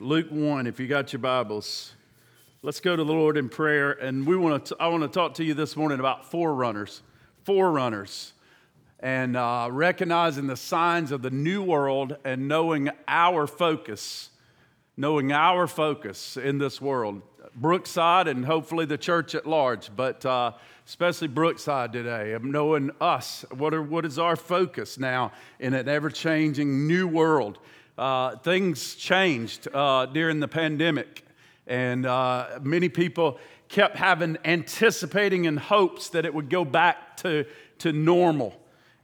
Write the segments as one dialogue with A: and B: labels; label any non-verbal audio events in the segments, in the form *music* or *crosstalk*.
A: Luke 1, if you got your Bibles. Let's go to the Lord in prayer. And we want to, I want to talk to you this morning about forerunners. Forerunners. And uh, recognizing the signs of the new world and knowing our focus, knowing our focus in this world. Brookside and hopefully the church at large, but uh, especially Brookside today, knowing us. What, are, what is our focus now in an ever changing new world? Uh, things changed uh, during the pandemic, and uh, many people kept having anticipating and hopes that it would go back to, to normal.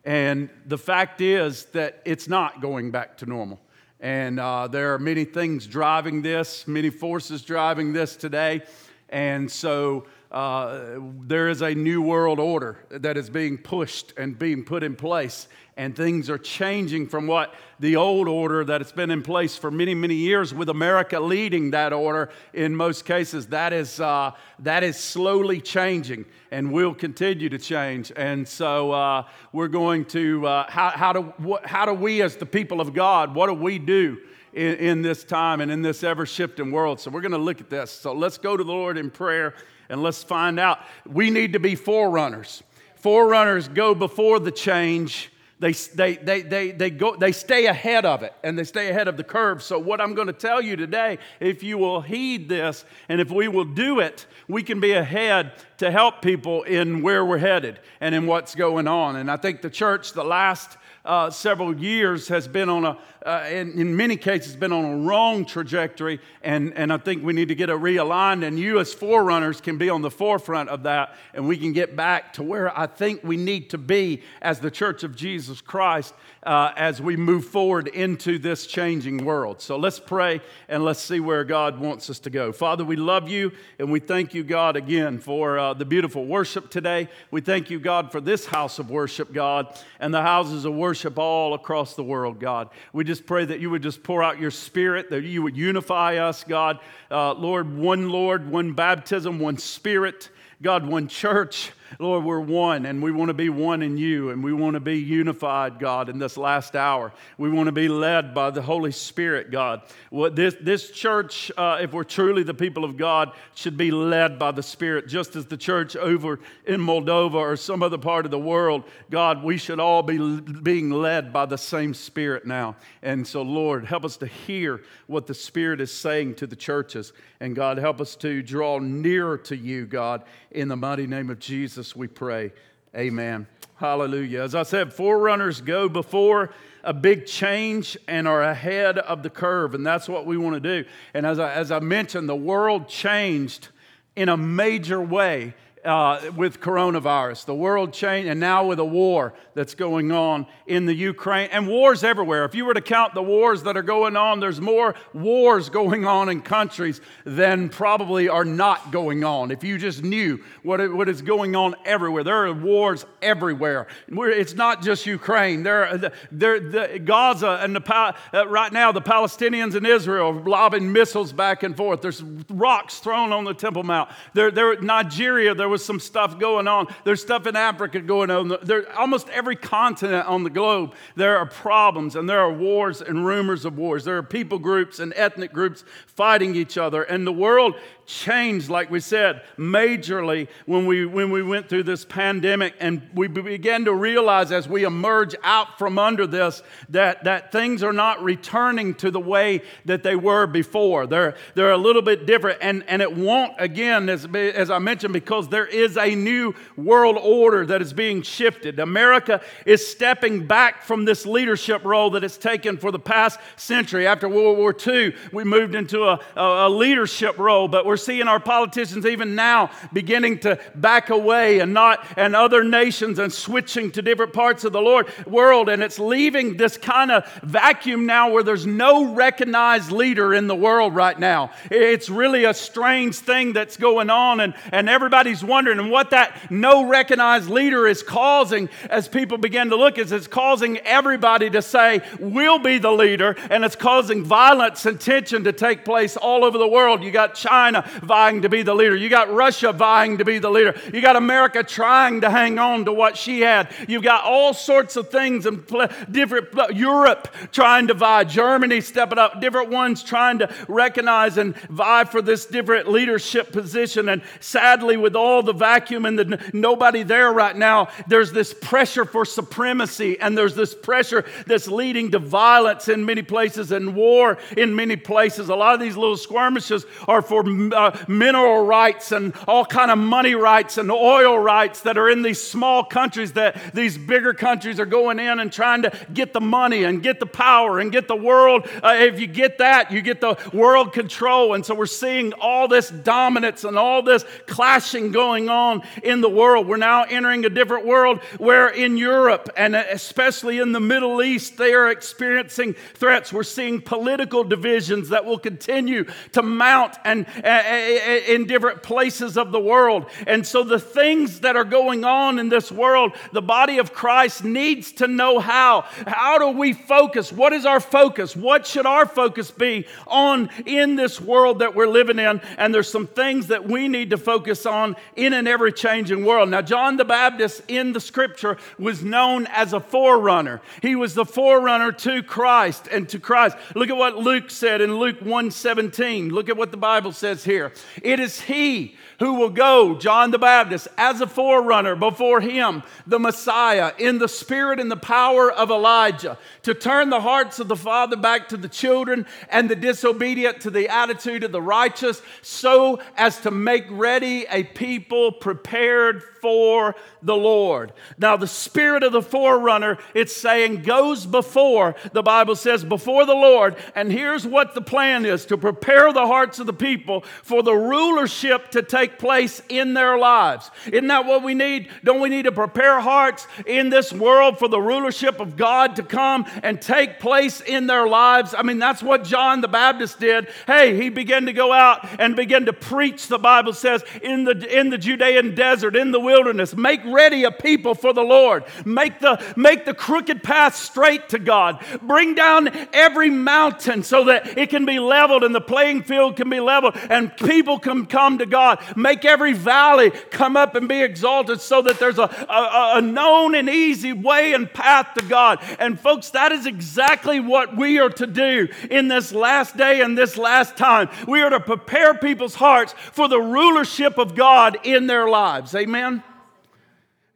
A: And the fact is that it's not going back to normal. And uh, there are many things driving this, many forces driving this today. And so uh, there is a new world order that is being pushed and being put in place and things are changing from what the old order that has been in place for many, many years, with America leading that order in most cases. That is, uh, that is slowly changing and will continue to change. And so uh, we're going to, uh, how, how, do, how do we, as the people of God, what do we do? In, in this time and in this ever shifting world. So, we're going to look at this. So, let's go to the Lord in prayer and let's find out. We need to be forerunners. Forerunners go before the change they, they, they, they, they, go, they stay ahead of it and they stay ahead of the curve. So, what I'm going to tell you today, if you will heed this and if we will do it, we can be ahead to help people in where we're headed and in what's going on. And I think the church, the last uh, several years has been on a, uh, in, in, many cases, been on a wrong trajectory, and, and I think we need to get it realigned. And you, as forerunners, can be on the forefront of that, and we can get back to where I think we need to be as the Church of Jesus Christ uh, as we move forward into this changing world. So let's pray and let's see where God wants us to go. Father, we love you, and we thank you, God, again for uh, the beautiful worship today. We thank you, God, for this house of worship, God, and the houses of worship all across the world, God. We just pray that you would just pour out your spirit, that you would unify us, God. Uh, Lord, one Lord, one baptism, one spirit, God, one church. Lord, we're one and we want to be one in you and we want to be unified, God, in this last hour. We want to be led by the Holy Spirit, God. What this, this church, uh, if we're truly the people of God, should be led by the Spirit, just as the church over in Moldova or some other part of the world. God, we should all be being led by the same Spirit now. And so, Lord, help us to hear what the Spirit is saying to the churches. And God, help us to draw nearer to you, God, in the mighty name of Jesus. Jesus we pray. Amen. Hallelujah. As I said, forerunners go before a big change and are ahead of the curve, and that's what we want to do. And as I, as I mentioned, the world changed in a major way uh, with coronavirus. The world changed, and now with a war that's going on in the Ukraine, and wars everywhere. If you were to count the wars that are going on, there's more wars going on in countries than probably are not going on. If you just knew what, it, what is going on everywhere, there are wars everywhere. It's not just Ukraine. There, there, the, Gaza and the uh, right now the Palestinians and Israel are lobbing missiles back and forth. There's rocks thrown on the Temple Mount. There, there, Nigeria, there was some stuff going on. There's stuff in Africa going on. There, almost every continent on the globe, there are problems and there are wars and rumors of wars. There are people groups and ethnic groups fighting each other. And the world changed, like we said, majorly when we, when we went through this pandemic. And we began to realize as we emerge out from under this that, that things are not returning to the way that they were before. They're, they're a little bit different. And, and it won't, again, as, as I mentioned, because there is a new world order that is being shifted. America is stepping back from this leadership role that it's taken for the past century. After World War II, we moved into a, a, a leadership role, but we're we're seeing our politicians even now beginning to back away and not, and other nations and switching to different parts of the Lord world. And it's leaving this kind of vacuum now where there's no recognized leader in the world right now. It's really a strange thing that's going on, and, and everybody's wondering. What that no recognized leader is causing as people begin to look is it's causing everybody to say, We'll be the leader, and it's causing violence and tension to take place all over the world. You got China vying to be the leader. You got Russia vying to be the leader. You got America trying to hang on to what she had. You've got all sorts of things and different Europe trying to vie, Germany stepping up, different ones trying to recognize and vie for this different leadership position. And sadly, with all the vacuum and the nobody there right now, there's this pressure for supremacy and there's this pressure that's leading to violence in many places and war in many places. A lot of these little skirmishes are for uh, mineral rights and all kind of money rights and oil rights that are in these small countries that these bigger countries are going in and trying to get the money and get the power and get the world. Uh, if you get that, you get the world control. And so we're seeing all this dominance and all this clashing going on in the world. We're now entering a different world where in Europe and especially in the Middle East, they are experiencing threats. We're seeing political divisions that will continue to mount and in different places of the world. And so the things that are going on in this world, the body of Christ needs to know how. How do we focus? What is our focus? What should our focus be on in this world that we're living in? And there's some things that we need to focus on in an ever changing world. Now, John the Baptist in the scripture was known as a forerunner. He was the forerunner to Christ and to Christ. Look at what Luke said in Luke 1:17. Look at what the Bible says here. It is he who will go, John the Baptist, as a forerunner before him, the Messiah, in the spirit and the power of Elijah, to turn the hearts of the father back to the children and the disobedient to the attitude of the righteous, so as to make ready a people prepared for the Lord. Now, the spirit of the forerunner, it's saying, goes before, the Bible says, before the Lord. And here's what the plan is to prepare the hearts of the people for the rulership to take place in their lives. Isn't that what we need? Don't we need to prepare hearts in this world for the rulership of God to come and take place in their lives? I mean, that's what John the Baptist did. Hey, he began to go out and begin to preach, the Bible says, in the, in the Judean desert, in the wilderness wilderness. Make ready a people for the Lord. Make the, make the crooked path straight to God. Bring down every mountain so that it can be leveled and the playing field can be leveled and people can come to God. Make every valley come up and be exalted so that there's a, a, a known and easy way and path to God. And folks, that is exactly what we are to do in this last day and this last time. We are to prepare people's hearts for the rulership of God in their lives. Amen.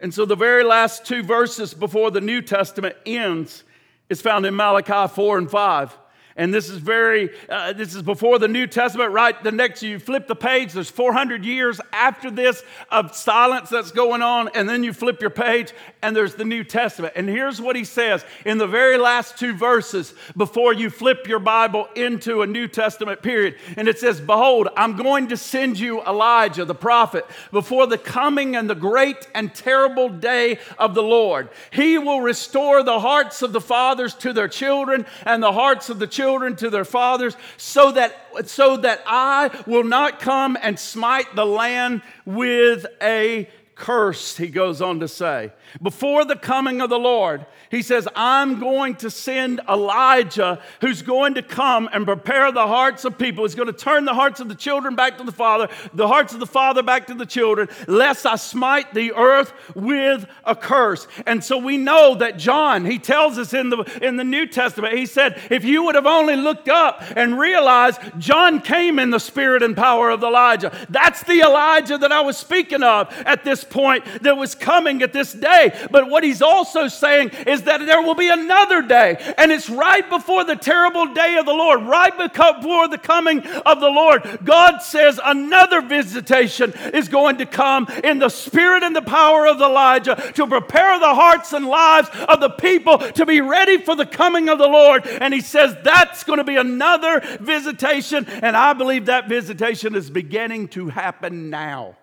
A: And so the very last two verses before the New Testament ends is found in Malachi 4 and 5. And this is very, uh, this is before the New Testament, right? The next, you flip the page, there's 400 years after this of silence that's going on. And then you flip your page and there's the New Testament. And here's what he says in the very last two verses before you flip your Bible into a New Testament period. And it says, Behold, I'm going to send you Elijah, the prophet, before the coming and the great and terrible day of the Lord. He will restore the hearts of the fathers to their children and the hearts of the children children to their fathers, so that, so that I will not come and smite the land with a curse, he goes on to say. Before the coming of the Lord, he says, I'm going to send Elijah who's going to come and prepare the hearts of people. He's going to turn the hearts of the children back to the father, the hearts of the father back to the children, lest I smite the earth with a curse. And so we know that John, he tells us in the, in the New Testament, he said, if you would have only looked up and realized John came in the spirit and power of Elijah. That's the Elijah that I was speaking of at this point that was coming at this day. But what he's also saying is that there will be another day, and it's right before the terrible day of the Lord, right before the coming of the Lord. God says another visitation is going to come in the spirit and the power of Elijah to prepare the hearts and lives of the people to be ready for the coming of the Lord. And he says that's going to be another visitation, and I believe that visitation is beginning to happen now.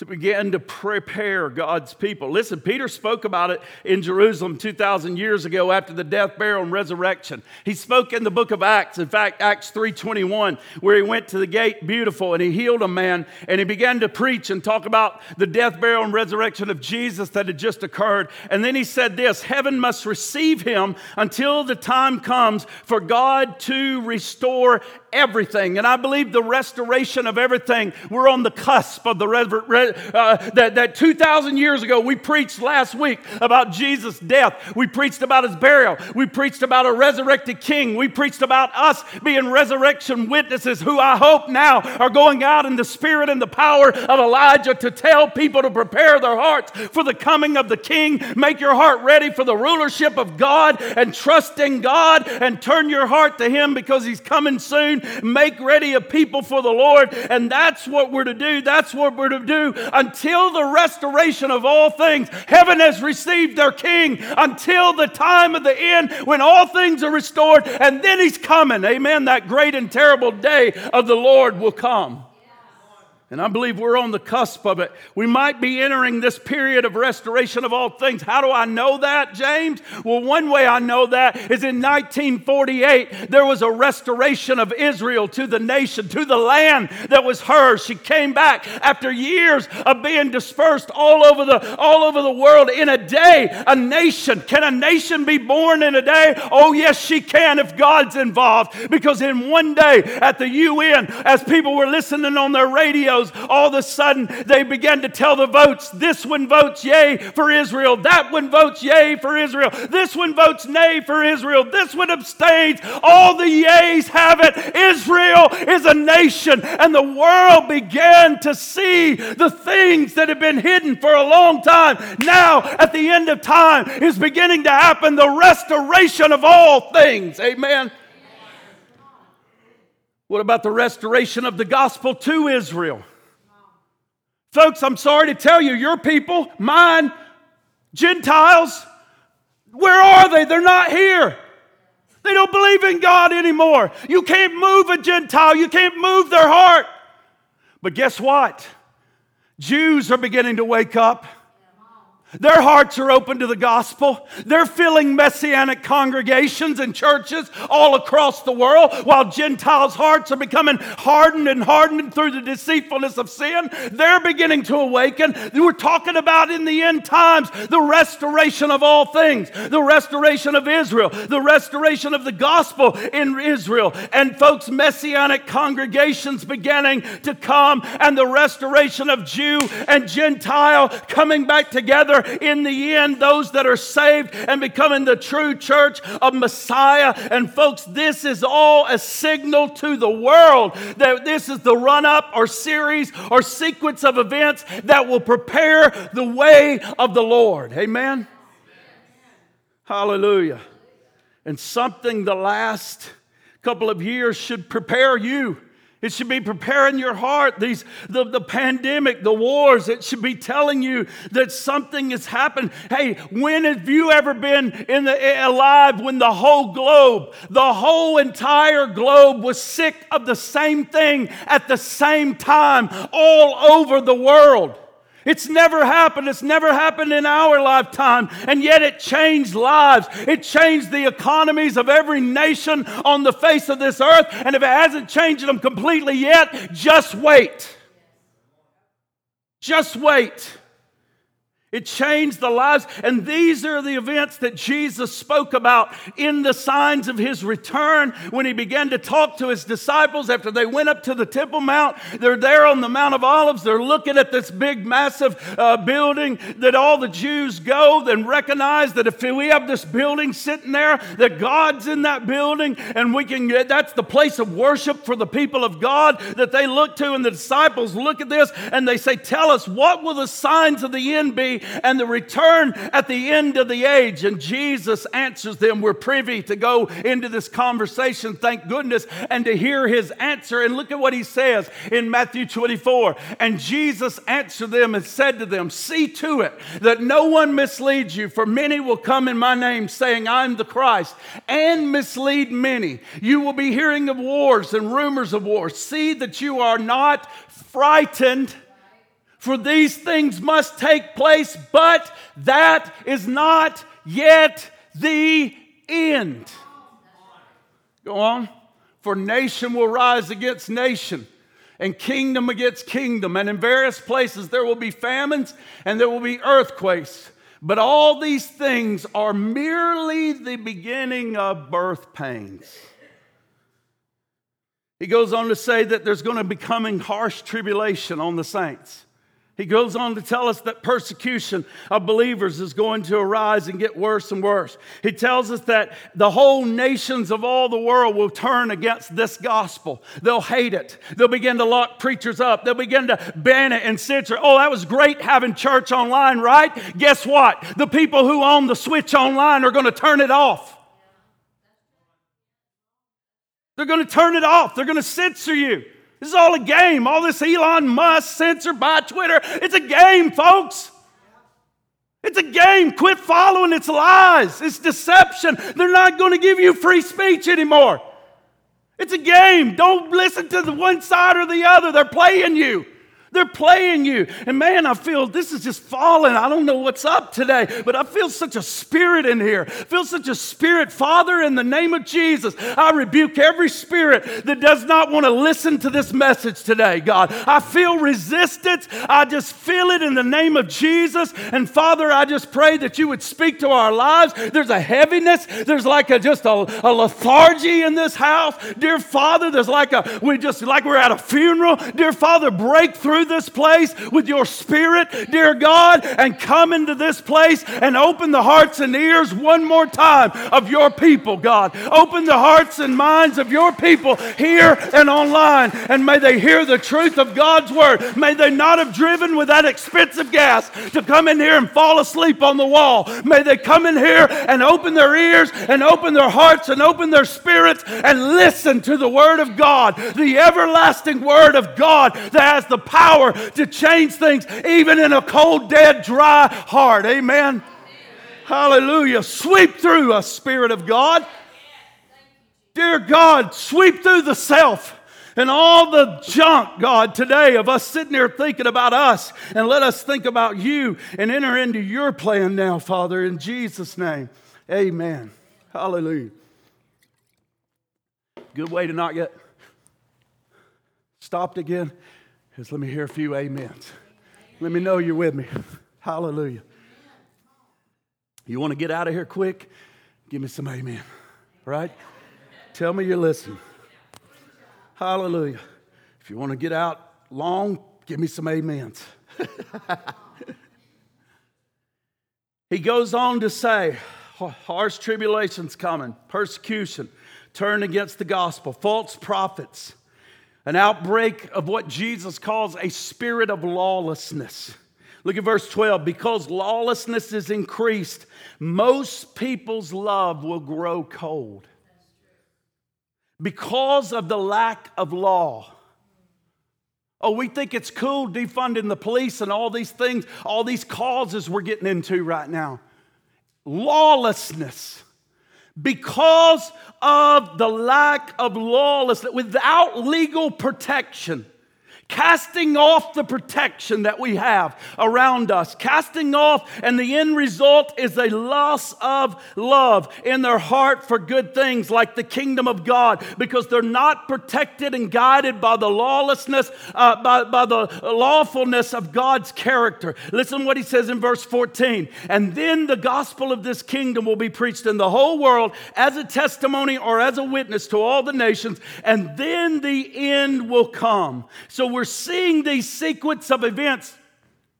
A: To begin to prepare God's people. Listen, Peter spoke about it in Jerusalem 2,000 years ago after the death, burial, and resurrection. He spoke in the book of Acts, in fact, Acts 3.21, where he went to the gate beautiful and he healed a man and he began to preach and talk about the death, burial, and resurrection of Jesus that had just occurred. And then he said this, heaven must receive him until the time comes for God to restore everything. And I believe the restoration of everything, we're on the cusp of the re- uh, that, that 2,000 years ago we preached last week about Jesus' death. We preached about his burial. We preached about a resurrected king. We preached about us being resurrection witnesses who I hope now are going out in the spirit and the power of Elijah to tell people to prepare their hearts for the coming of the king. Make your heart ready for the rulership of God and trust in God and turn your heart to him because he's coming soon make ready a people for the Lord. And that's what we're to do. That's what we're to do until the restoration of all things. Heaven has received their king until the time of the end when all things are restored. And then he's coming. Amen. That great and terrible day of the Lord will come. And I believe we're on the cusp of it. We might be entering this period of restoration of all things. How do I know that, James? Well, one way I know that is in 1948, there was a restoration of Israel to the nation, to the land that was hers. She came back after years of being dispersed all over the, all over the world in a day. A nation. Can a nation be born in a day? Oh, yes, she can if God's involved. Because in one day at the UN, as people were listening on their radio, all of a sudden they began to tell the votes. This one votes yay for Israel. That one votes yay for Israel. This one votes nay for Israel. This one abstains. All the yays have it. Israel is a nation. And the world began to see the things that have been hidden for a long time. Now, at the end of time, is beginning to happen the restoration of all things. Amen. What about the restoration of the gospel to Israel? Folks, I'm sorry to tell you, your people, mine, Gentiles, where are they? They're not here. They don't believe in God anymore. You can't move a Gentile, you can't move their heart. But guess what? Jews are beginning to wake up. Their hearts are open to the gospel. They're filling messianic congregations and churches all across the world while Gentiles' hearts are becoming hardened and hardened through the deceitfulness of sin. They're beginning to awaken. We're talking about in the end times the restoration of all things, the restoration of Israel, the restoration of the gospel in Israel. And folks, messianic congregations beginning to come and the restoration of Jew and Gentile coming back together in the end, those that are saved and becoming the true church of Messiah. And folks, this is all a signal to the world that this is the run up or series or sequence of events that will prepare the way of the Lord. Amen. Hallelujah. And something the last couple of years should prepare you it should be preparing your heart. These, the, the pandemic, the wars, it should be telling you that something has happened. Hey, when have you ever been in the, alive when the whole globe, the whole entire globe was sick of the same thing at the same time all over the world? It's never happened. It's never happened in our lifetime. And yet it changed lives. It changed the economies of every nation on the face of this earth. And if it hasn't changed them completely yet, just wait. Just wait. It changed the lives. And these are the events that Jesus spoke about in the signs of his return when he began to talk to his disciples after they went up to the Temple Mount. They're there on the Mount of Olives. They're looking at this big, massive uh, building that all the Jews go and recognize that if we have this building sitting there, that God's in that building and we can that's the place of worship for the people of God that they look to. And the disciples look at this and they say, Tell us, what will the signs of the end be? And the return at the end of the age. And Jesus answers them. We're privy to go into this conversation, thank goodness, and to hear his answer. And look at what he says in Matthew 24. And Jesus answered them and said to them, See to it that no one misleads you, for many will come in my name, saying, I'm the Christ, and mislead many. You will be hearing of wars and rumors of wars. See that you are not frightened For these things must take place, but that is not yet the end. Go on. For nation will rise against nation and kingdom against kingdom. And in various places there will be famines and there will be earthquakes. But all these things are merely the beginning of birth pains. He goes on to say that there's going to be coming harsh tribulation on the saints. He goes on to tell us that persecution of believers is going to arise and get worse and worse. He tells us that the whole nations of all the world will turn against this gospel. They'll hate it. They'll begin to lock preachers up. They'll begin to ban it and censor. Oh, that was great having church online, right? Guess what? The people who own the switch online are going to turn it off. They're going to turn it off. They're going to censor you. This is all a game. All this Elon Musk censor by Twitter. It's a game, folks. It's a game. Quit following its lies. It's deception. They're not going to give you free speech anymore. It's a game. Don't listen to the one side or the other. They're playing you. They're playing you. And man, I feel this is just falling. I don't know what's up today, but I feel such a spirit in here. I feel such a spirit. Father, in the name of Jesus, I rebuke every spirit that does not want to listen to this message today, God. I feel resistance. I just feel it in the name of Jesus. And Father, I just pray that you would speak to our lives. There's a heaviness. There's like a just a, a lethargy in this house. Dear Father, there's like a we just like we're at a funeral. Dear Father, break through through this place with your spirit, dear God, and come into this place and open the hearts and ears one more time of your people, God. Open the hearts and minds of your people here and online, and may they hear the truth of God's word. May they not have driven with that expensive gas to come in here and fall asleep on the wall. May they come in here and open their ears and open their hearts and open their spirits and listen to the word of God, the everlasting word of God that has the power power to change things, even in a cold, dead, dry heart. Amen. Amen. Hallelujah. Sweep through us, Spirit of God. Dear God, sweep through the self and all the junk, God, today of us sitting here thinking about us and let us think about you and enter into your plan now, Father, in Jesus' name. Amen. Hallelujah. Good way to not get stopped again let me hear a few amens. Let me know you're with me. *laughs* Hallelujah. You want to get out of here quick? Give me some amen. Right? Tell me you're listening. Hallelujah. If you want to get out long, give me some amens. *laughs* he goes on to say, harsh tribulations coming, persecution, turn against the gospel, false prophets an outbreak of what Jesus calls a spirit of lawlessness. Look at verse 12. Because lawlessness is increased, most people's love will grow cold. Because of the lack of law. Oh, we think it's cool defunding the police and all these things, all these causes we're getting into right now. Lawlessness because of the lack of lawlessness, without legal protection casting off the protection that we have around us, casting off, and the end result is a loss of love in their heart for good things like the kingdom of God because they're not protected and guided by the lawlessness, uh, by, by the lawfulness of God's character. Listen what he says in verse 14. And then the gospel of this kingdom will be preached in the whole world as a testimony or as a witness to all the nations, and then the end will come. So we're we're seeing these sequence of events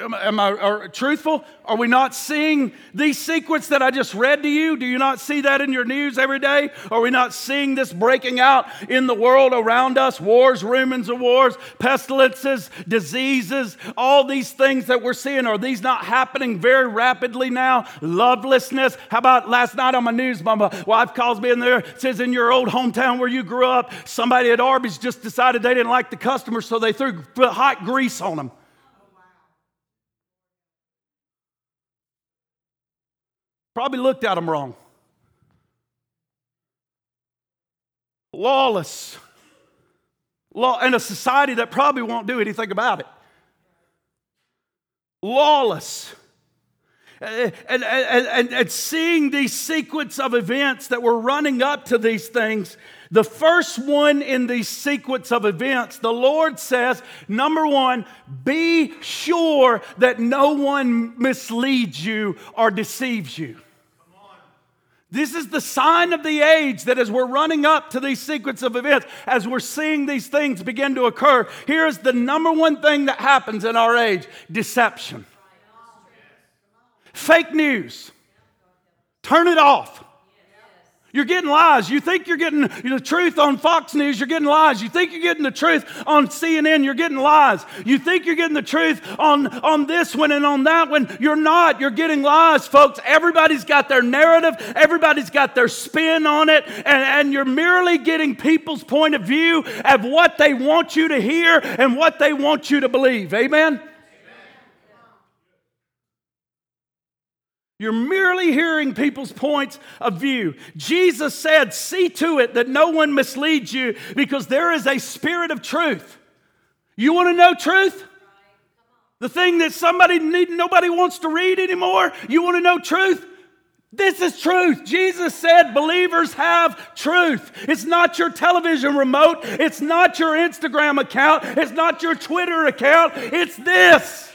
A: Am, am I truthful? Are we not seeing these secrets that I just read to you? Do you not see that in your news every day? Are we not seeing this breaking out in the world around us? Wars, rumors of wars, pestilences, diseases, all these things that we're seeing. Are these not happening very rapidly now? Lovelessness. How about last night on my news? My wife calls me in there, says, In your old hometown where you grew up, somebody at Arby's just decided they didn't like the customers, so they threw hot grease on them. Probably looked at them wrong. Lawless. Law, and a society that probably won't do anything about it. lawless. And, and, and, and, seeing these sequence of events that were running up to these things, the first one in the sequence of events, the Lord says, number one, be sure that no one misleads you or deceives you. This is the sign of the age that as we're running up to these sequence of events, as we're seeing these things begin to occur, here's the number one thing that happens in our age deception. Fake news. Turn it off. You're getting lies. You think you're getting the truth on Fox News, you're getting lies. You think you're getting the truth on CNN, you're getting lies. You think you're getting the truth on, on this one and on that one, you're not. You're getting lies, folks. Everybody's got their narrative, everybody's got their spin on it, and, and you're merely getting people's point of view of what they want you to hear and what they want you to believe. Amen? You're merely hearing people's points of view. Jesus said, See to it that no one misleads you because there is a spirit of truth. You want to know truth? The thing that somebody need, nobody wants to read anymore? You want to know truth? This is truth. Jesus said believers have truth. It's not your television remote. It's not your Instagram account. It's not your Twitter account. It's this.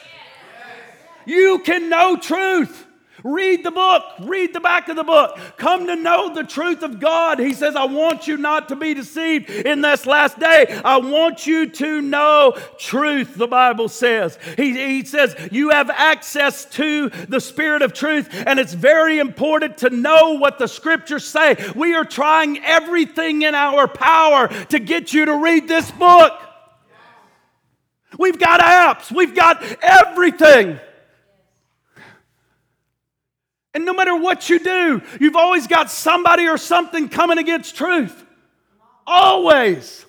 A: You can know truth. Read the book, read the back of the book. Come to know the truth of God. He says, I want you not to be deceived in this last day. I want you to know truth, the Bible says. He, he says, You have access to the Spirit of truth, and it's very important to know what the scriptures say. We are trying everything in our power to get you to read this book. We've got apps, we've got everything. And no matter what you do, you've always got somebody or something coming against truth. Always.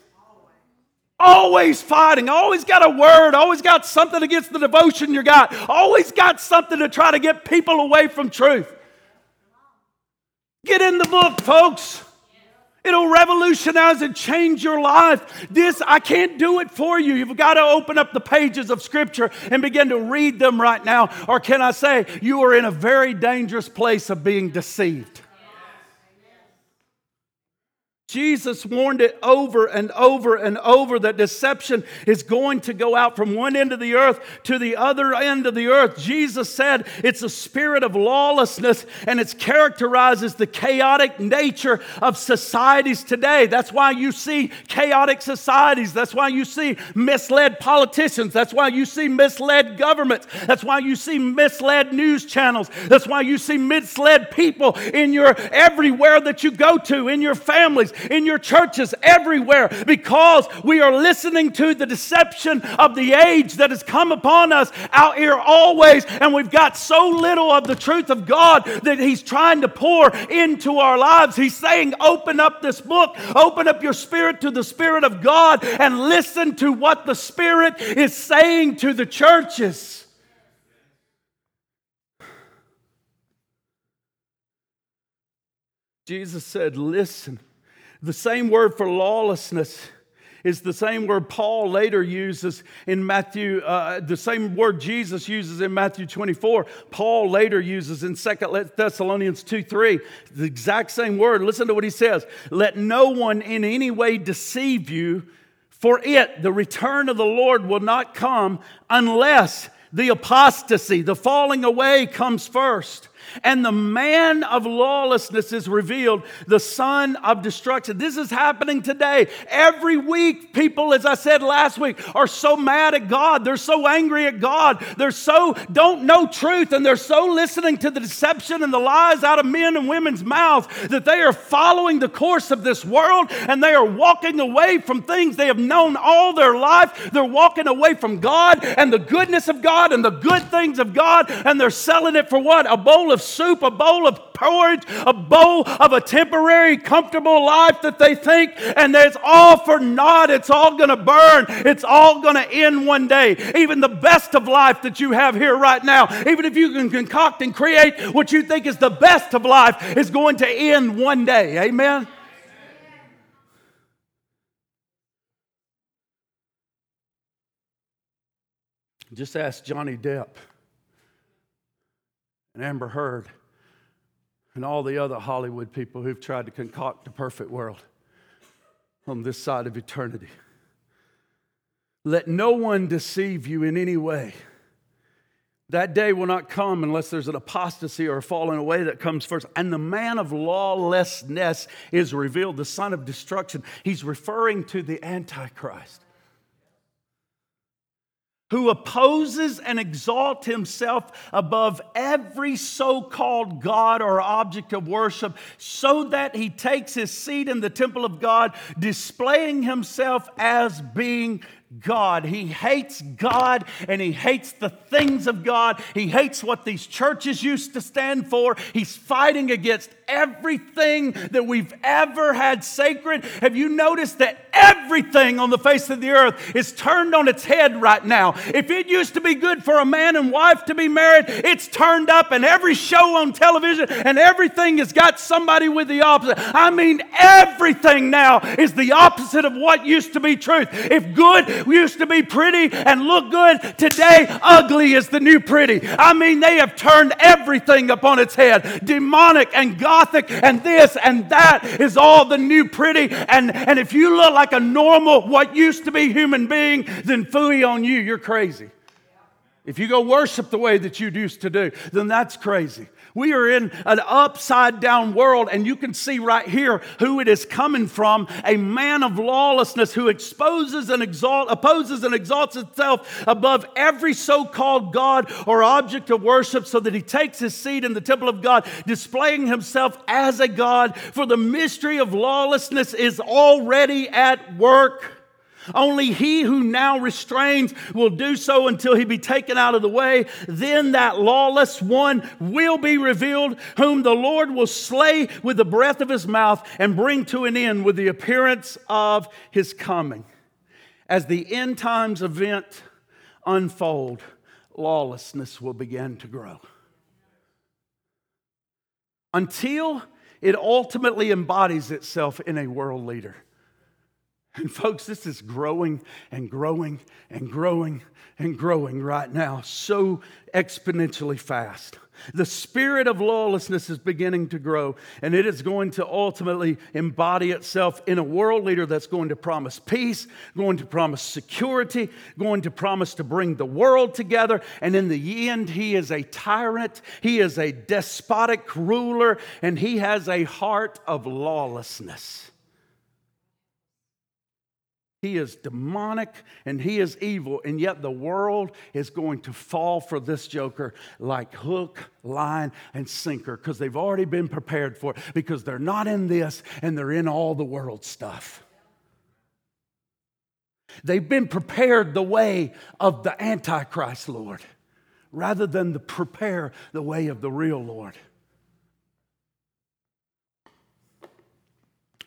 A: Always fighting. Always got a word. Always got something against the devotion you got. Always got something to try to get people away from truth. Get in the book, folks. It'll revolutionize and change your life. This, I can't do it for you. You've got to open up the pages of Scripture and begin to read them right now. Or can I say, you are in a very dangerous place of being deceived. Jesus warned it over and over and over that deception is going to go out from one end of the earth to the other end of the earth. Jesus said it's a spirit of lawlessness and it characterizes the chaotic nature of societies today. That's why you see chaotic societies. That's why you see misled politicians. That's why you see misled governments. That's why you see misled news channels. That's why you see misled people in your everywhere that you go to, in your families in your churches, everywhere, because we are listening to the deception of the age that has come upon us out here always. And we've got so little of the truth of God that He's trying to pour into our lives. He's saying, Open up this book, open up your spirit to the Spirit of God, and listen to what the Spirit is saying to the churches. Jesus said, Listen. The same word for lawlessness is the same word Paul later uses in Matthew, uh, the same word Jesus uses in Matthew 24. Paul later uses in 2 Thessalonians 2 3. The exact same word. Listen to what he says Let no one in any way deceive you, for it, the return of the Lord, will not come unless the apostasy, the falling away, comes first and the man of lawlessness is revealed, the son of destruction. This is happening today. Every week, people, as I said last week, are so mad at God. They're so angry at God. They're so don't know truth, and they're so listening to the deception and the lies out of men and women's mouths that they are following the course of this world and they are walking away from things they have known all their life. They're walking away from God and the goodness of God and the good things of God, and they're selling it for what? A bowl of soup, a bowl of porridge, a bowl of a temporary, comfortable life that they think, and it's all for naught. It's all going to burn. It's all going to end one day. Even the best of life that you have here right now, even if you can concoct and create what you think is the best of life, is going to end one day. Amen? Just ask Johnny Depp. And Amber Heard and all the other Hollywood people who've tried to concoct a perfect world on this side of eternity. Let no one deceive you in any way. That day will not come unless there's an apostasy or a falling away that comes first. And the man of lawlessness is revealed, the son of destruction. He's referring to the Antichrist who opposes and exalts himself above every so called God or object of worship, so that he takes his seat in the temple of God, displaying himself as being God. He hates God and he hates the things of God. He hates what these churches used to stand for. He's fighting against everything that we've ever had sacred. Have you noticed that everything on the face of the earth is turned on its head right now? If it used to be good for a man and wife to be married, it's turned up, and every show on television and everything has got somebody with the opposite. I mean, everything now is the opposite of what used to be truth. If good used to be pretty and look good. Today, ugly is the new pretty. I mean, they have turned everything upon its head. Demonic and gothic and this and that is all the new pretty. And, and if you look like a normal, what used to be human being, then fooey on you. You're crazy. If you go worship the way that you used to do, then that's crazy. We are in an upside down world, and you can see right here who it is coming from a man of lawlessness who exposes and exalt, opposes and exalts itself above every so called God or object of worship, so that he takes his seat in the temple of God, displaying himself as a God. For the mystery of lawlessness is already at work. Only he who now restrains will do so until he be taken out of the way. Then that lawless one will be revealed, whom the Lord will slay with the breath of his mouth and bring to an end with the appearance of his coming. As the end times event unfold, lawlessness will begin to grow. Until it ultimately embodies itself in a world leader. And folks, this is growing and growing and growing and growing right now so exponentially fast. The spirit of lawlessness is beginning to grow, and it is going to ultimately embody itself in a world leader that's going to promise peace, going to promise security, going to promise to bring the world together. And in the end, he is a tyrant, he is a despotic ruler, and he has a heart of lawlessness. He is demonic and he is evil, and yet the world is going to fall for this joker like hook, line, and sinker because they've already been prepared for it because they're not in this and they're in all the world stuff. They've been prepared the way of the Antichrist Lord rather than to prepare the way of the real Lord.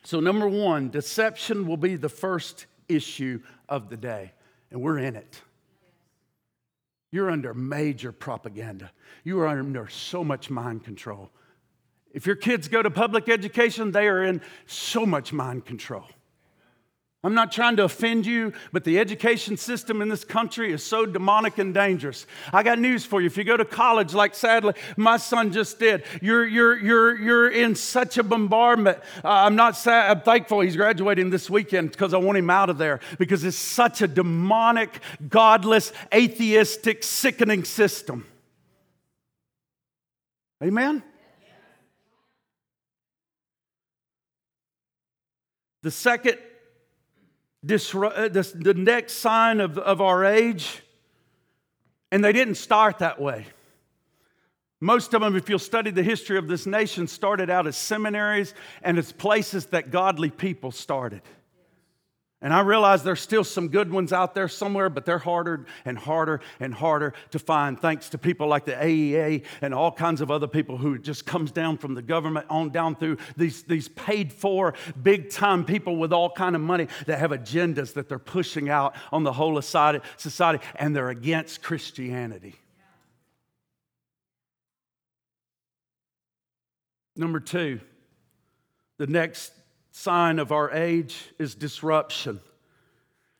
A: So, number one, deception will be the first issue of the day, and we're in it. You're under major propaganda. You are under so much mind control. If your kids go to public education, they are in so much mind control. I'm not trying to offend you, but the education system in this country is so demonic and dangerous. I got news for you. If you go to college, like sadly my son just did, you're, you're, you're, you're in such a bombardment. Uh, I'm not sad, I'm thankful he's graduating this weekend because I want him out of there because it's such a demonic, godless, atheistic, sickening system. Amen? The second uh, the next sign of, of our age. And they didn't start that way. Most of them, if you'll study the history of this nation, started out as seminaries and as places that godly people started. And I realize there's still some good ones out there somewhere, but they're harder and harder and harder to find thanks to people like the AEA and all kinds of other people who just comes down from the government on down through these, these paid for big time people with all kind of money that have agendas that they're pushing out on the whole society and they're against Christianity. Number two, the next sign of our age is disruption.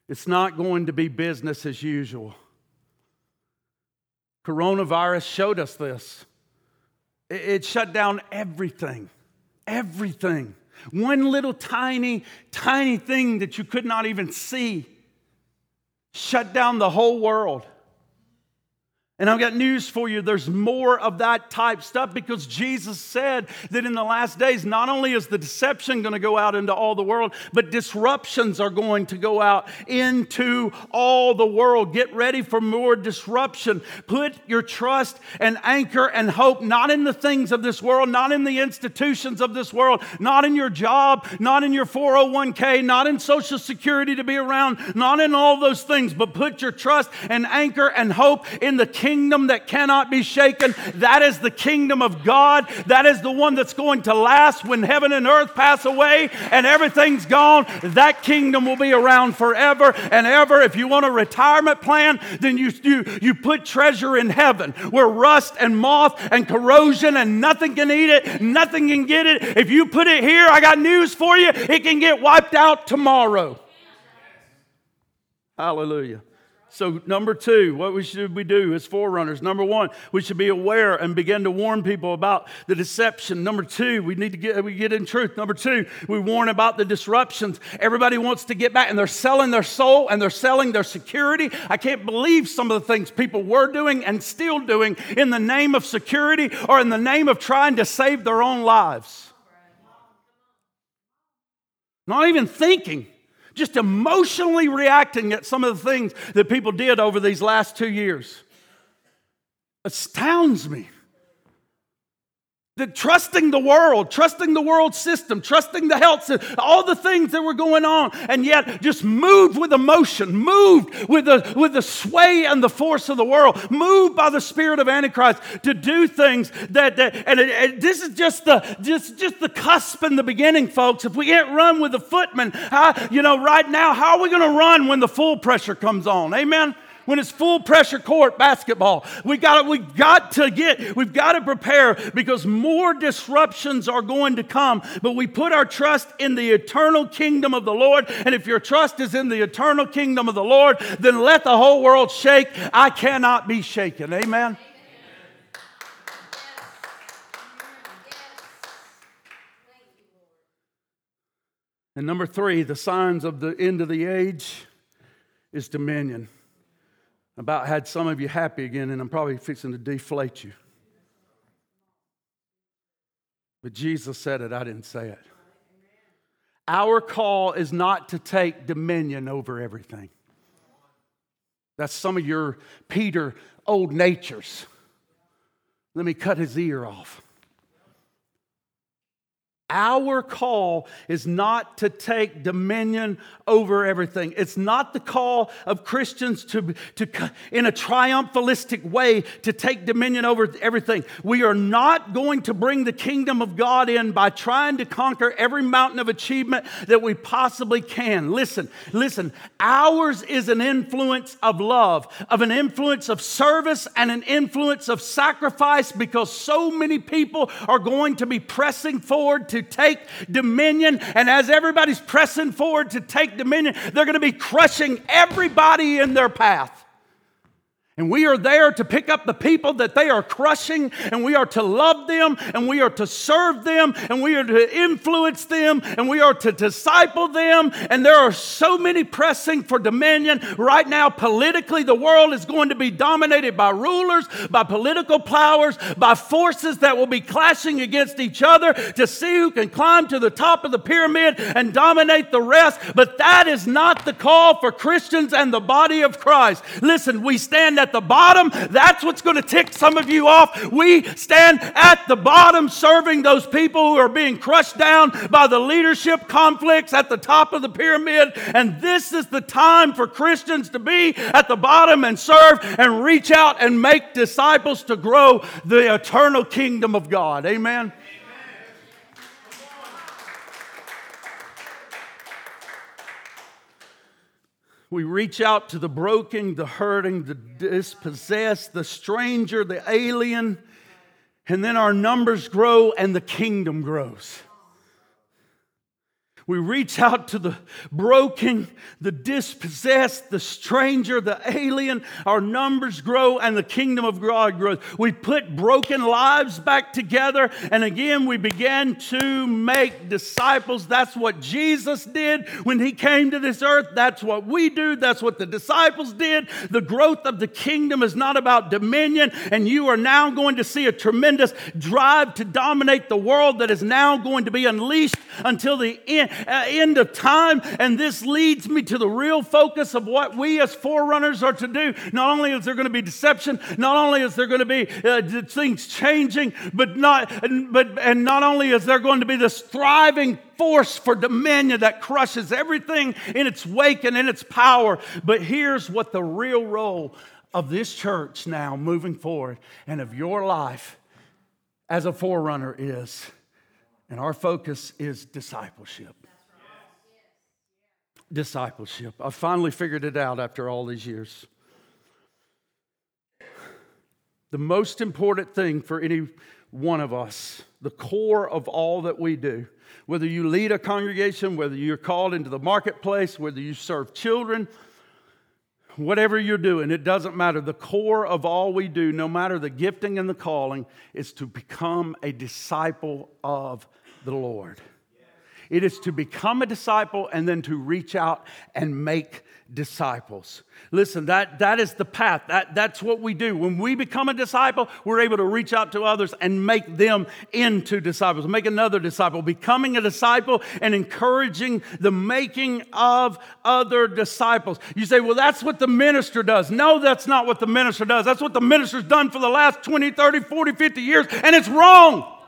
A: It's not going to be business as usual. Coronavirus showed us this. It shut down everything. Everything. One little tiny, tiny thing that you could not even see shut down the whole world. And I've got news for you. There's more of that type stuff because Jesus said that in the last days, not only is the deception going to go out into all the world, but disruptions are going to go out into all the world. Get ready for more disruption. Put your trust and anchor and hope not in the things of this world, not in the institutions of this world, not in your job, not in your 401k, not in Social Security to be around, not in all those things, but put your trust and anchor and hope in the kingdom kingdom that cannot be shaken. That is the kingdom of God. That is the one that's going to last when heaven and earth pass away and everything's gone. That kingdom will be around forever and ever. If you want a retirement plan, then you, you, you put treasure in heaven where rust and moth and corrosion and nothing can eat it, nothing can get it. If you put it here, I got news for you, it can get wiped out tomorrow. Hallelujah. So, number two, what should we do as forerunners? Number one, we should be aware and begin to warn people about the deception. Number two, we need to get, we get in truth. Number two, we warn about the disruptions. Everybody wants to get back, and they're selling their soul and they're selling their security. I can't believe some of the things people were doing and still doing in the name of security or in the name of trying to save their own lives. Not even thinking just emotionally reacting at some of the things that people did over these last two years astounds me. That trusting the world, trusting the world system, trusting the health system, all the things that were going on, and yet just moved with emotion, moved with the, with the sway and the force of the world, moved by the spirit of Antichrist to do things that, that and, it, and this is just the just, just the cusp in the beginning, folks. If we can't run with the footman, how, you know, right now, how are we going to run when the full pressure comes on? Amen when it's full pressure court basketball. We got we got to get, we've got to prepare because more disruptions are going to come. But we put our trust in the eternal kingdom of the Lord. And if your trust is in the eternal kingdom of the Lord, then let the whole world shake. I cannot be shaken. Amen. And number three, the signs of the end of the age is dominion about had some of you happy again, and I'm probably fixing to deflate you. But Jesus said it, I didn't say it. Our call is not to take dominion over everything. That's some of your Peter old natures. Let me cut his ear off. Our call is not to take dominion over everything. It's not the call of Christians to, to, in a triumphalistic way, to take dominion over everything. We are not going to bring the kingdom of God in by trying to conquer every mountain of achievement that we possibly can. Listen, listen, ours is an influence of love, of an influence of service, and an influence of sacrifice because so many people are going to be pressing forward to take dominion. And as everybody's pressing forward to take dominion, they're going to be crushing everybody in their path. And we are there to pick up the people that they are crushing, and we are to love them, and we are to serve them, and we are to influence them, and we are to disciple them. And there are so many pressing for dominion. Right now, politically, the world is going to be dominated by rulers, by political powers, by forces that will be clashing against each other to see who can climb to the top of the pyramid and dominate the rest. But that is not the call for Christians and the body of Christ. Listen, we stand at the bottom, that's what's going to tick some of you off. We stand at the bottom serving those people who are being crushed down by the leadership conflicts at the top of the pyramid. And this is the time for Christians to be at the bottom and serve and reach out and make disciples to grow the eternal kingdom of God. Amen. We reach out to the broken, the hurting, the dispossessed, the stranger, the alien, and then our numbers grow and the kingdom grows. We reach out to the broken, the dispossessed, the stranger, the alien. Our numbers grow and the kingdom of God grows. We put broken lives back together. And again, we began to make disciples. That's what Jesus did when he came to this earth. That's what we do. That's what the disciples did. The growth of the kingdom is not about dominion. And you are now going to see a tremendous drive to dominate the world that is now going to be unleashed until the end end of time. And this leads me to the real focus of what we as forerunners are to do. Not only is there going to be deception, not only is there going to be uh, things changing, but not, but, and not only is there going to be this thriving force for dominion that crushes everything in its wake and in its power. But here's what the real role of this church now moving forward and of your life as a forerunner is. And our focus is discipleship discipleship. I finally figured it out after all these years. The most important thing for any one of us, the core of all that we do, whether you lead a congregation, whether you're called into the marketplace, whether you serve children, whatever you're doing, it doesn't matter. The core of all we do, no matter the gifting and the calling, is to become a disciple of the Lord. It is to become a disciple and then to reach out and make disciples. Listen, that, that is the path. That, that's what we do. When we become a disciple, we're able to reach out to others and make them into disciples, make another disciple. Becoming a disciple and encouraging the making of other disciples. You say, well, that's what the minister does. No, that's not what the minister does. That's what the minister's done for the last 20, 30, 40, 50 years, and it's wrong.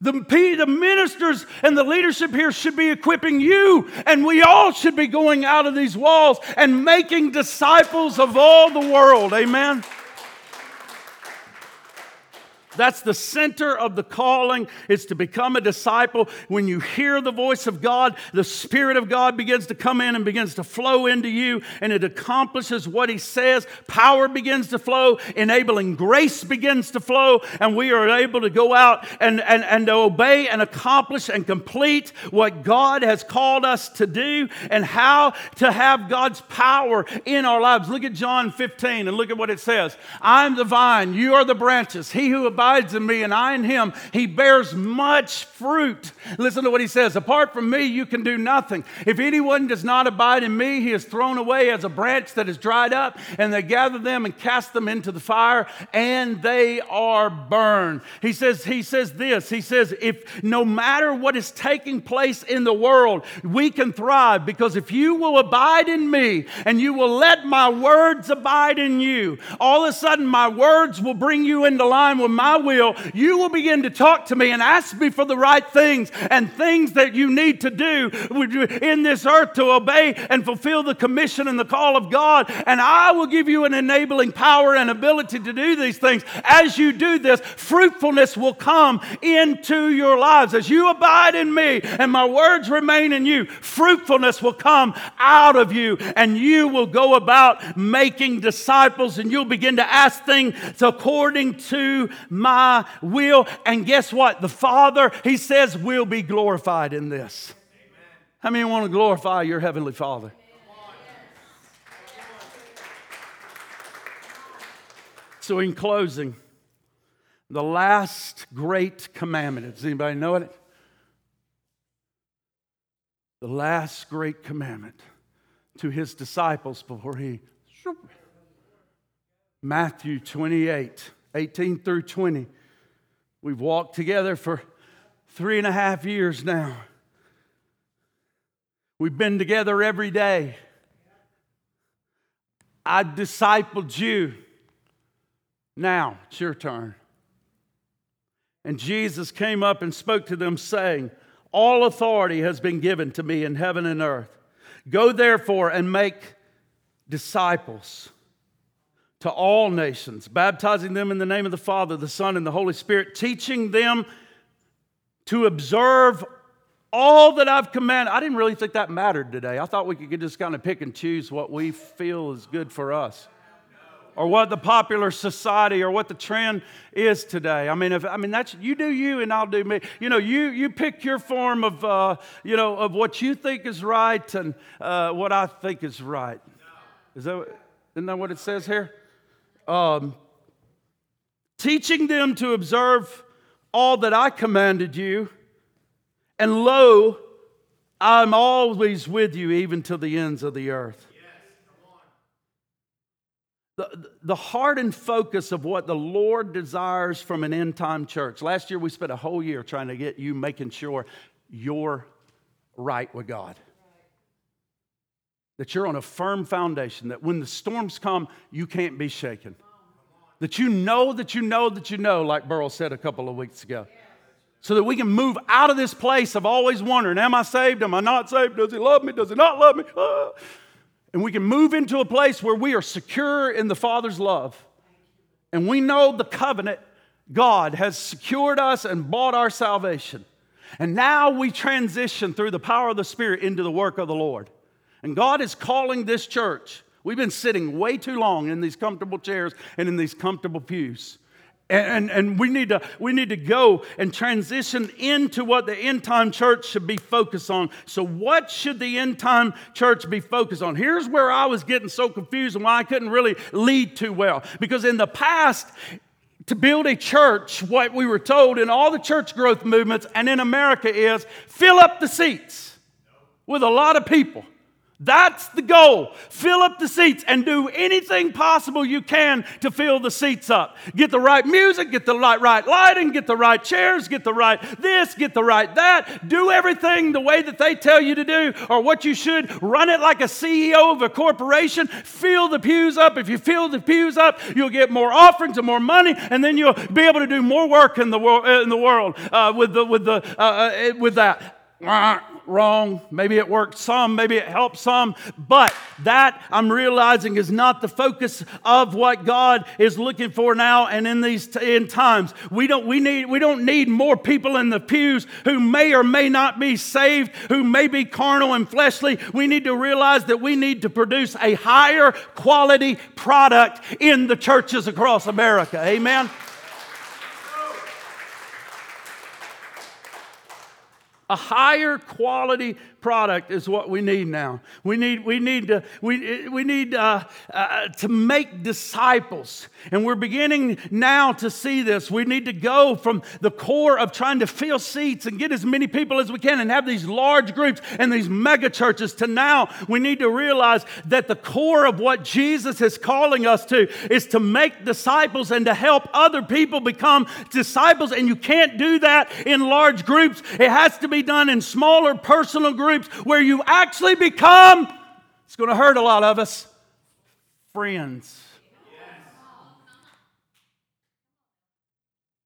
A: The, the ministers and the leadership here should be equipping you, and we all should be going out of these walls and making disciples of all the world. Amen. That's the center of the calling is to become a disciple. When you hear the voice of God, the Spirit of God begins to come in and begins to flow into you, and it accomplishes what He says. Power begins to flow, enabling grace begins to flow, and we are able to go out and, and, and obey and accomplish and complete what God has called us to do and how to have God's power in our lives. Look at John 15 and look at what it says I'm the vine, you are the branches. He who abides abides in me and I in him, he bears much fruit. Listen to what he says Apart from me, you can do nothing. If anyone does not abide in me, he is thrown away as a branch that is dried up, and they gather them and cast them into the fire, and they are burned. He says, he says this He says, if no matter what is taking place in the world, we can thrive because if you will abide in me and you will let my words abide in you, all of a sudden my words will bring you into line with my will, you will begin to talk to me and ask me for the right things and things that you need to do in this earth to obey and fulfill the commission and the call of God. And I will give you an enabling power and ability to do these things. As you do this, fruitfulness will come into your lives. As you abide in me and my words remain in you, fruitfulness will come out of you and you will go about making disciples and you'll begin to ask things according to my my will. And guess what? The Father, He says, will be glorified in this. Amen. How many want to glorify your Heavenly Father? So, in closing, the last great commandment. Does anybody know it? The last great commandment to his disciples before he. Matthew 28. 18 through 20. We've walked together for three and a half years now. We've been together every day. I discipled you. Now it's your turn. And Jesus came up and spoke to them, saying, All authority has been given to me in heaven and earth. Go therefore and make disciples to all nations, baptizing them in the name of the Father, the Son, and the Holy Spirit, teaching them to observe all that I've commanded. I didn't really think that mattered today. I thought we could just kind of pick and choose what we feel is good for us. or what the popular society or what the trend is today. I mean, if, I mean that's you do you and I'll do me. You know, you you pick your form of uh, you know of what you think is right and uh, what I think is right. Is that isn't that what it says here? Um, teaching them to observe all that I commanded you, and lo, I'm always with you even to the ends of the earth. The, the heart and focus of what the Lord desires from an end time church. Last year, we spent a whole year trying to get you making sure you're right with God. That you're on a firm foundation, that when the storms come, you can't be shaken. That you know that you know that you know, like Burl said a couple of weeks ago. So that we can move out of this place of always wondering, am I saved? Am I not saved? Does he love me? Does he not love me? Ah. And we can move into a place where we are secure in the Father's love. And we know the covenant God has secured us and bought our salvation. And now we transition through the power of the Spirit into the work of the Lord. And God is calling this church. We've been sitting way too long in these comfortable chairs and in these comfortable pews. And, and, we, need to, we need to go and transition into what the end time church should be focused on. So, what should the end time church be focused on? Here's where I was getting so confused and why I couldn't really lead too well. Because in the past, to build a church, what we were told in all the church growth movements and in America is fill up the seats with a lot of people. That's the goal. Fill up the seats and do anything possible you can to fill the seats up. Get the right music, get the right, right lighting, get the right chairs, get the right this, get the right that. Do everything the way that they tell you to do or what you should. Run it like a CEO of a corporation. Fill the pews up. If you fill the pews up, you'll get more offerings and more money, and then you'll be able to do more work in the, wor- in the world uh, with, the, with, the, uh, uh with that wrong. Maybe it worked some, maybe it helped some, but that I'm realizing is not the focus of what God is looking for now and in these end times. We don't, we, need, we don't need more people in the pews who may or may not be saved, who may be carnal and fleshly. We need to realize that we need to produce a higher quality product in the churches across America. Amen. A higher quality product is what we need now. We need, we need, to, we, we need uh, uh, to make disciples. And we're beginning now to see this. We need to go from the core of trying to fill seats and get as many people as we can and have these large groups and these mega churches to now we need to realize that the core of what Jesus is calling us to is to make disciples and to help other people become disciples. And you can't do that in large groups, it has to be done in smaller personal groups groups where you actually become, it's going to hurt a lot of us, friends.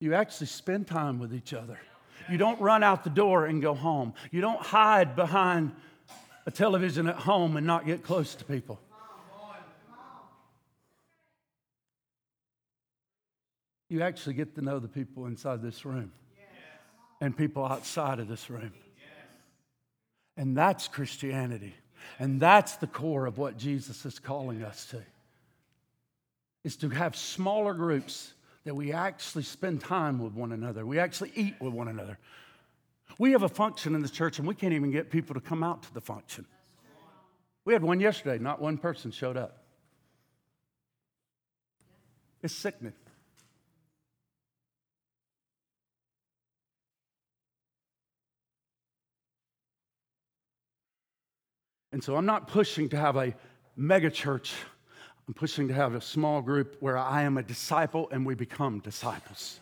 A: You actually spend time with each other. You don't run out the door and go home. You don't hide behind a television at home and not get close to people. You actually get to know the people inside this room and people outside of this room. And that's Christianity. And that's the core of what Jesus is calling us to. Is to have smaller groups that we actually spend time with one another. We actually eat with one another. We have a function in the church and we can't even get people to come out to the function. We had one yesterday, not one person showed up. It's sickening. And so I'm not pushing to have a mega church. I'm pushing to have a small group where I am a disciple and we become disciples.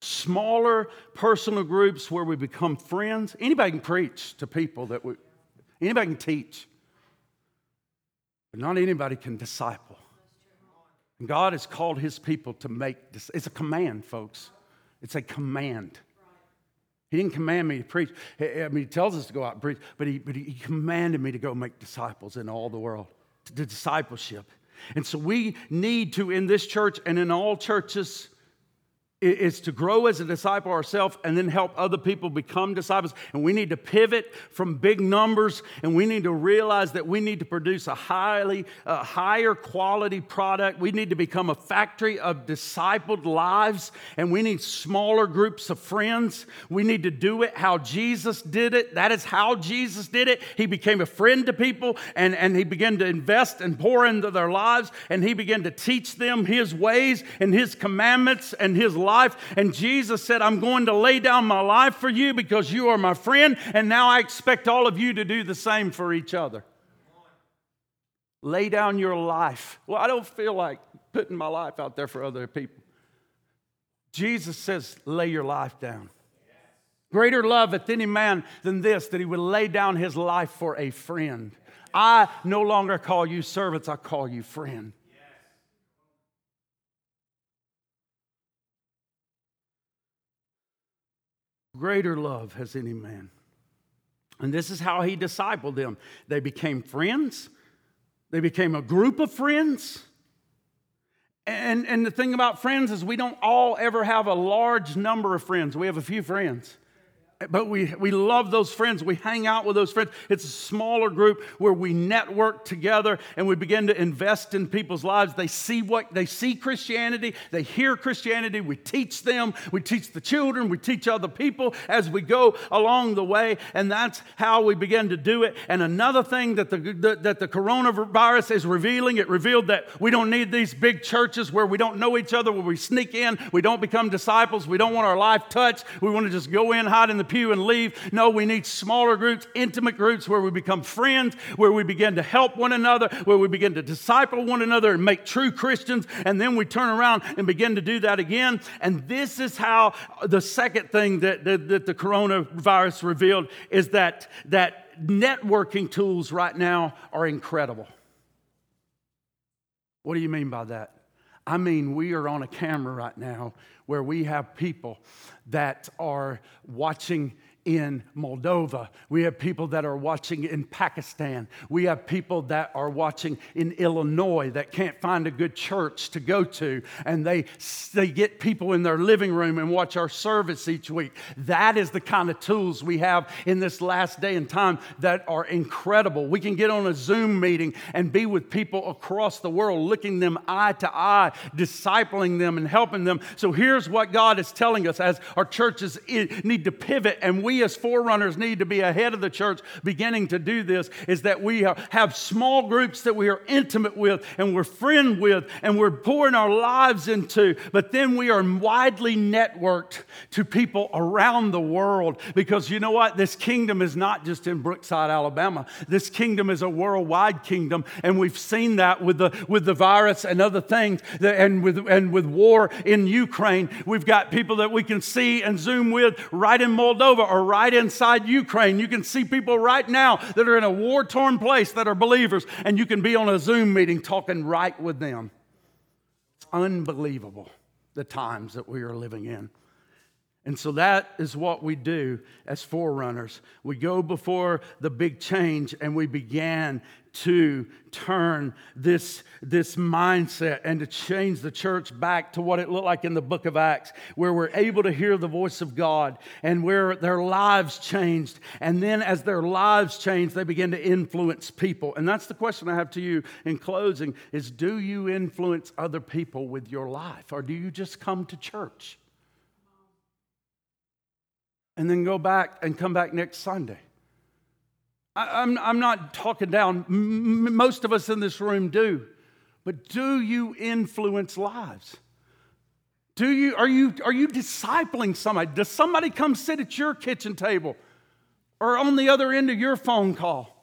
A: Smaller personal groups where we become friends. Anybody can preach to people that we, anybody can teach, but not anybody can disciple. And God has called his people to make this. It's a command, folks. It's a command. He didn't command me to preach. I mean, he tells us to go out and preach, but he, but he commanded me to go make disciples in all the world, to discipleship. And so we need to, in this church and in all churches, is to grow as a disciple ourselves and then help other people become disciples. And we need to pivot from big numbers and we need to realize that we need to produce a highly a higher quality product. We need to become a factory of discipled lives and we need smaller groups of friends. We need to do it how Jesus did it. That is how Jesus did it. He became a friend to people and, and he began to invest and pour into their lives and he began to teach them his ways and his commandments and his. And Jesus said, I'm going to lay down my life for you because you are my friend. And now I expect all of you to do the same for each other. Lay down your life. Well, I don't feel like putting my life out there for other people. Jesus says, lay your life down. Greater love hath any man than this, that he would lay down his life for a friend. I no longer call you servants, I call you friend. Greater love has any man. And this is how he discipled them. They became friends, they became a group of friends. And, and the thing about friends is, we don't all ever have a large number of friends. We have a few friends. But we, we love those friends. We hang out with those friends. It's a smaller group where we network together and we begin to invest in people's lives. They see what they see Christianity, they hear Christianity. We teach them, we teach the children, we teach other people as we go along the way. And that's how we begin to do it. And another thing that the, the that the coronavirus is revealing, it revealed that we don't need these big churches where we don't know each other, where we sneak in, we don't become disciples, we don't want our life touched. We want to just go in, hide in the pew and leave. No, we need smaller groups, intimate groups where we become friends, where we begin to help one another, where we begin to disciple one another and make true Christians. And then we turn around and begin to do that again. And this is how the second thing that, that, that the coronavirus revealed is that, that networking tools right now are incredible. What do you mean by that? I mean, we are on a camera right now where we have people that are watching in Moldova. We have people that are watching in Pakistan. We have people that are watching in Illinois that can't find a good church to go to. And they, they get people in their living room and watch our service each week. That is the kind of tools we have in this last day and time that are incredible. We can get on a Zoom meeting and be with people across the world, looking them eye to eye, discipling them and helping them. So here's what God is telling us as our churches need to pivot and we as forerunners need to be ahead of the church beginning to do this is that we have small groups that we are intimate with and we're friend with and we're pouring our lives into, but then we are widely networked to people around the world because you know what? This kingdom is not just in Brookside, Alabama. This kingdom is a worldwide kingdom, and we've seen that with the with the virus and other things, and with and with war in Ukraine. We've got people that we can see and zoom with right in Moldova or right inside Ukraine. You can see people right now that are in a war torn place that are believers, and you can be on a Zoom meeting talking right with them. It's unbelievable the times that we are living in. And so that is what we do as forerunners. We go before the big change and we began to turn this, this mindset and to change the church back to what it looked like in the book of Acts, where we're able to hear the voice of God and where their lives changed. And then as their lives changed, they begin to influence people. And that's the question I have to you in closing is do you influence other people with your life or do you just come to church? And then go back and come back next Sunday. I, am I'm, I'm not talking down, M- most of us in this room do. But do you influence lives? Do you, are, you, are you discipling somebody? Does somebody come sit at your kitchen table or on the other end of your phone call?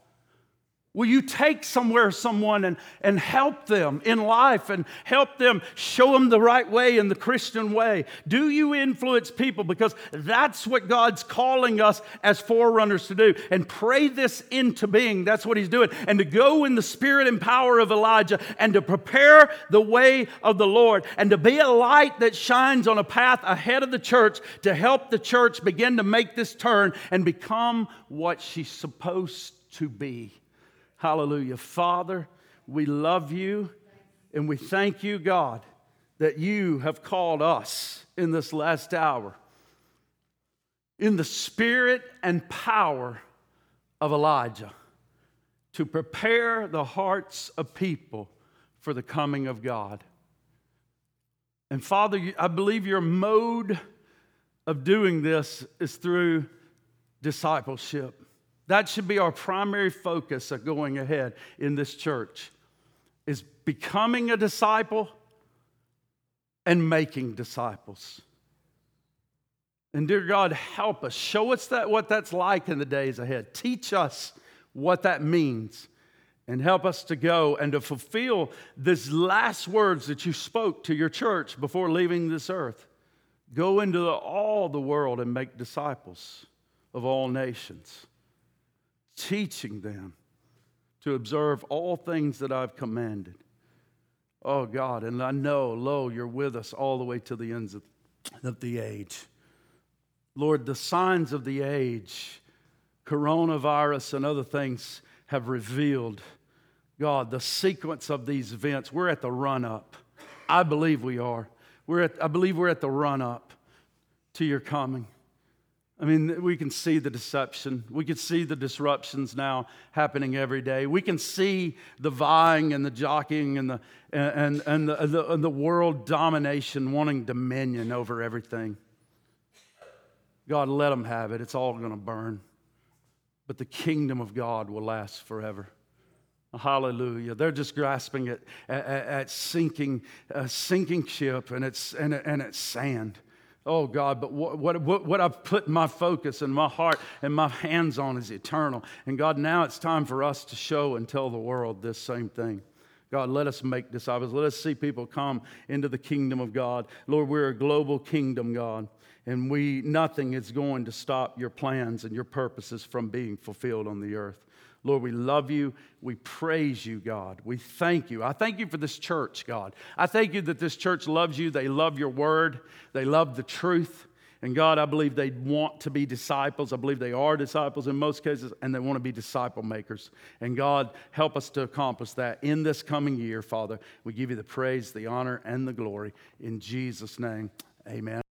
A: Will you take somewhere someone and, and help them in life and help them show them the right way in the Christian way? Do you influence people? Because that's what God's calling us as forerunners to do. And pray this into being. That's what He's doing. And to go in the spirit and power of Elijah and to prepare the way of the Lord and to be a light that shines on a path ahead of the church to help the church begin to make this turn and become what she's supposed to be. Hallelujah. Father, we love you and we thank you, God, that you have called us in this last hour in the spirit and power of Elijah to prepare the hearts of people for the coming of God. And Father, I believe your mode of doing this is through discipleship. That should be our primary focus of going ahead in this church is becoming a disciple and making disciples. And dear God, help us. Show us that what that's like in the days ahead. Teach us what that means and help us to go and to fulfill these last words that you spoke to your church before leaving this earth. Go into the, all the world and make disciples of all nations, teaching them to observe all things that I've commanded. Oh God, and I know, lo, you're with us all the way to the ends of, of the age. Lord, the signs of the age, coronavirus and other things have revealed, God, the sequence of these events. We're at the run up. I believe we are. We're at, I believe we're at the run up to your coming. I mean, we can see the deception. We can see the disruptions now happening every day. We can see the vying and the jockeying and the, and, and the, the, and the world domination wanting dominion over everything. God, let them have it. It's all going to burn. But the kingdom of God will last forever. Hallelujah. They're just grasping at, at, at sinking, a sinking ship and it's, and, and it's sand. Oh God, but what, what, what I've put my focus and my heart and my hands on is eternal. And God, now it's time for us to show and tell the world this same thing. God, let us make disciples. Let us see people come into the kingdom of God. Lord, we're a global kingdom, God, and we nothing is going to stop your plans and your purposes from being fulfilled on the earth. Lord, we love you. We praise you, God. We thank you. I thank you for this church, God. I thank you that this church loves you. They love your word, they love the truth. And God, I believe they want to be disciples. I believe they are disciples in most cases, and they want to be disciple makers. And God, help us to accomplish that in this coming year, Father. We give you the praise, the honor, and the glory. In Jesus' name, amen.